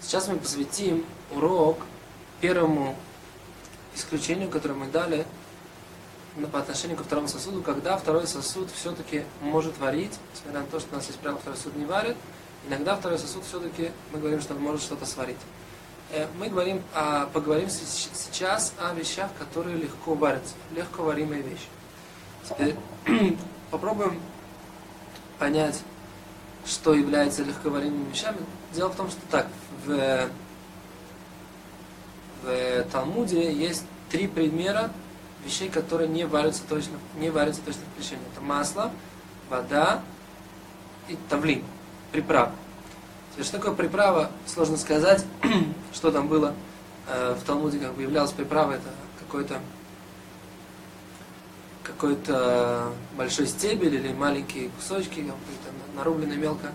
Сейчас мы посвятим урок первому исключению, которое мы дали по отношению ко второму сосуду, когда второй сосуд все-таки может варить, несмотря на то, что у нас есть правило, второй сосуд не варит, иногда второй сосуд все-таки, мы говорим, что он может что-то сварить. Э, мы говорим, поговорим сейчас о вещах, которые легко варятся, легко варимые вещи. Теперь попробуем понять, что является легковаримыми вещами. Дело в том, что так, в, в Талмуде есть три примера вещей, которые не варятся точно, не варятся точно в печенье. Это масло, вода и тавлин, приправа. Теперь, что такое приправа, сложно сказать, что там было э, в Талмуде, как бы являлась приправа, это какой-то какой-то большой стебель или маленькие кусочки, какие-то нарубленные мелко.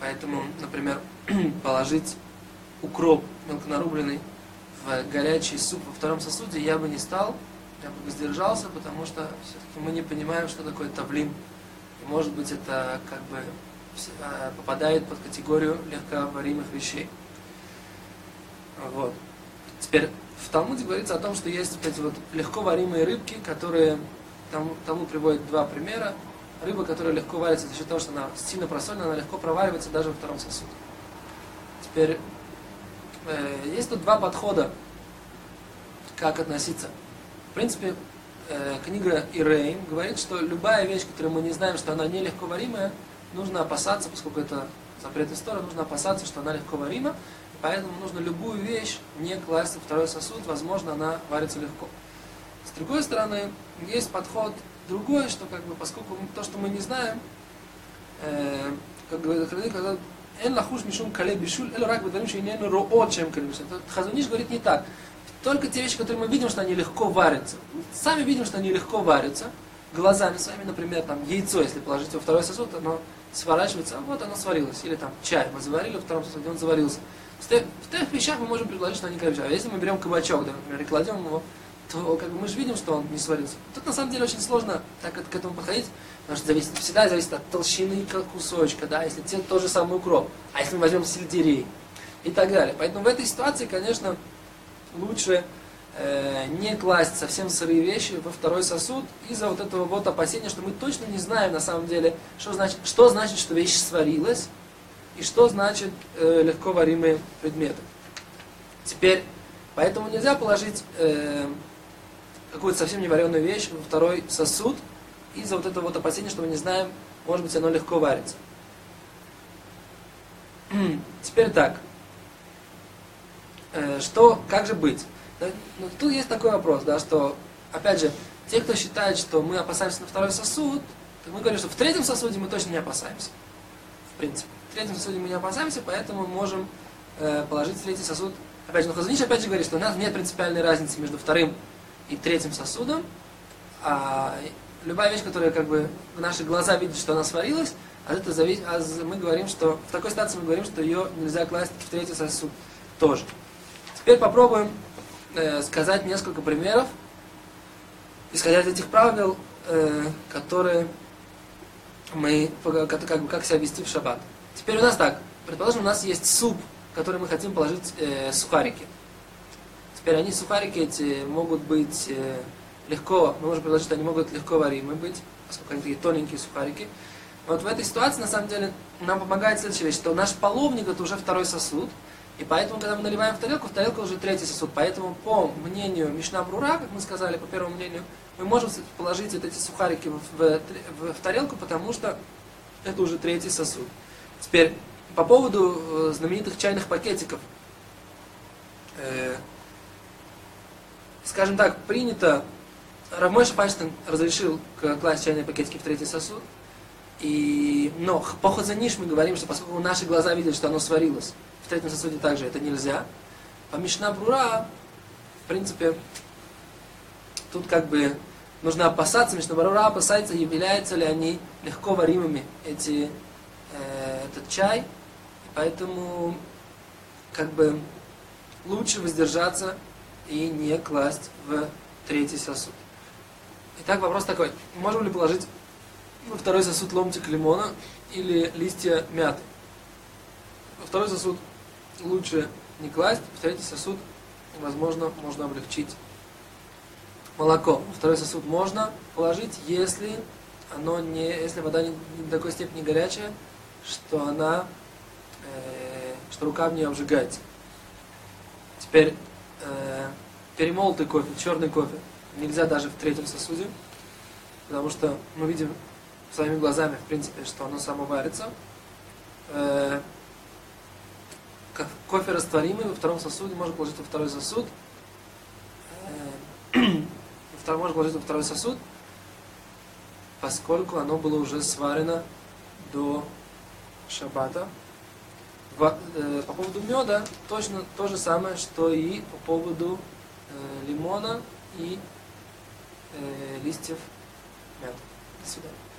Поэтому, например, положить укроп мелко нарубленный в горячий суп во втором сосуде я бы не стал, я бы сдержался, потому что все-таки мы не понимаем, что такое тавлин. И может быть это как бы а, попадает под категорию легковаримых вещей. Вот. Теперь в Талмуде говорится о том, что есть вот эти вот легко варимые рыбки, которые Талмуд, Талмуд приводит два примера. Рыба, которая легко варится за счет того, что она сильно просолена, она легко проваривается даже во втором сосуде. Теперь, э, есть тут два подхода, как относиться. В принципе, э, книга Ирейн говорит, что любая вещь, которую мы не знаем, что она не легко варимая, нужно опасаться, поскольку это запрет истории, нужно опасаться, что она легко варима, поэтому нужно любую вещь не класть в второй сосуд, возможно, она варится легко. С другой стороны, есть подход другой, что как бы, поскольку то, что мы не знаем, э, как говорят когда Эн лахуш мишум кале бишуль, эль рак бедарим шейнену роот чем кале Хазуниш говорит не так. Только те вещи, которые мы видим, что они легко варятся. Сами видим, что они легко варятся. Глазами своими, например, там яйцо, если положить во второй сосуд, оно сворачивается, а вот оно сварилось. Или там чай мы заварили во втором сосуде, он заварился. В тех, в тех вещах мы можем предположить, что они кровища. А если мы берем кабачок, да, например, и кладем его то как бы мы же видим, что он не сварился. Тут на самом деле очень сложно так к этому подходить, потому что зависит, всегда зависит от толщины кусочка, да, если те, тот же самый укроп, а если мы возьмем сельдерей и так далее. Поэтому в этой ситуации, конечно, лучше э, не класть совсем сырые вещи во второй сосуд из-за вот этого вот опасения, что мы точно не знаем на самом деле, что значит, что, значит что вещь сварилась и что значит э, легко варимые предметы. Теперь, поэтому нельзя положить э, какую-то совсем невареную вещь во второй сосуд из-за вот этого вот опасения, что мы не знаем, может быть, оно легко варится. Теперь так. Э, что, как же быть? Ну, тут есть такой вопрос, да, что, опять же, те, кто считает, что мы опасаемся на второй сосуд, то мы говорим, что в третьем сосуде мы точно не опасаемся. В принципе. В третьем сосуде мы не опасаемся, поэтому мы можем э, положить третий сосуд. Опять же, но Хазанич опять же говорит, что у нас нет принципиальной разницы между вторым и третьим сосудом, а любая вещь, которая как бы наши глаза видят, что она сварилась, а это зависит, а мы говорим, что в такой ситуации мы говорим, что ее нельзя класть в третий сосуд тоже. Теперь попробуем э, сказать несколько примеров, исходя из этих правил, э, которые мы, как, бы, как себя вести в шаббат. Теперь у нас так, предположим, у нас есть суп, в который мы хотим положить э, сухарики. Теперь они, сухарики эти, могут быть э, легко, мы можем предложить, что они могут легко варимы быть, поскольку они такие тоненькие сухарики. Вот в этой ситуации, на самом деле, нам помогает следующая вещь, что наш половник это уже второй сосуд, и поэтому, когда мы наливаем в тарелку, в тарелку уже третий сосуд. Поэтому, по мнению Мишна Брура, как мы сказали, по первому мнению, мы можем положить вот эти сухарики в, в, в, в тарелку, потому что это уже третий сосуд. Теперь, по поводу э, знаменитых чайных пакетиков. Э, скажем так, принято, Равмой Шапанштейн разрешил класть чайные пакетики в третий сосуд, и, но по Хазаниш мы говорим, что поскольку наши глаза видят, что оно сварилось, в третьем сосуде также это нельзя. По Мишна Брура, в принципе, тут как бы нужно опасаться, Мишна Брура опасается, являются ли они легко варимыми, эти, э, этот чай, и поэтому как бы лучше воздержаться и не класть в третий сосуд. Итак, вопрос такой. Можем ли положить во второй сосуд ломтик лимона или листья мяты? Во второй сосуд лучше не класть, в третий сосуд, возможно, можно облегчить молоко. В второй сосуд можно положить, если оно не, если вода не, не до такой степени горячая, что она, э, что рука в нее обжигается. Теперь перемолотый кофе, черный кофе, нельзя даже в третьем сосуде, потому что мы видим своими глазами, в принципе, что оно само варится. Э, кофе растворимый во втором сосуде можно положить во второй сосуд. Э, второй можно положить во второй сосуд, поскольку оно было уже сварено до шаббата. Во- э, по поводу меда точно то же самое, что и по поводу лимона и э, листьев мяты. До свидания.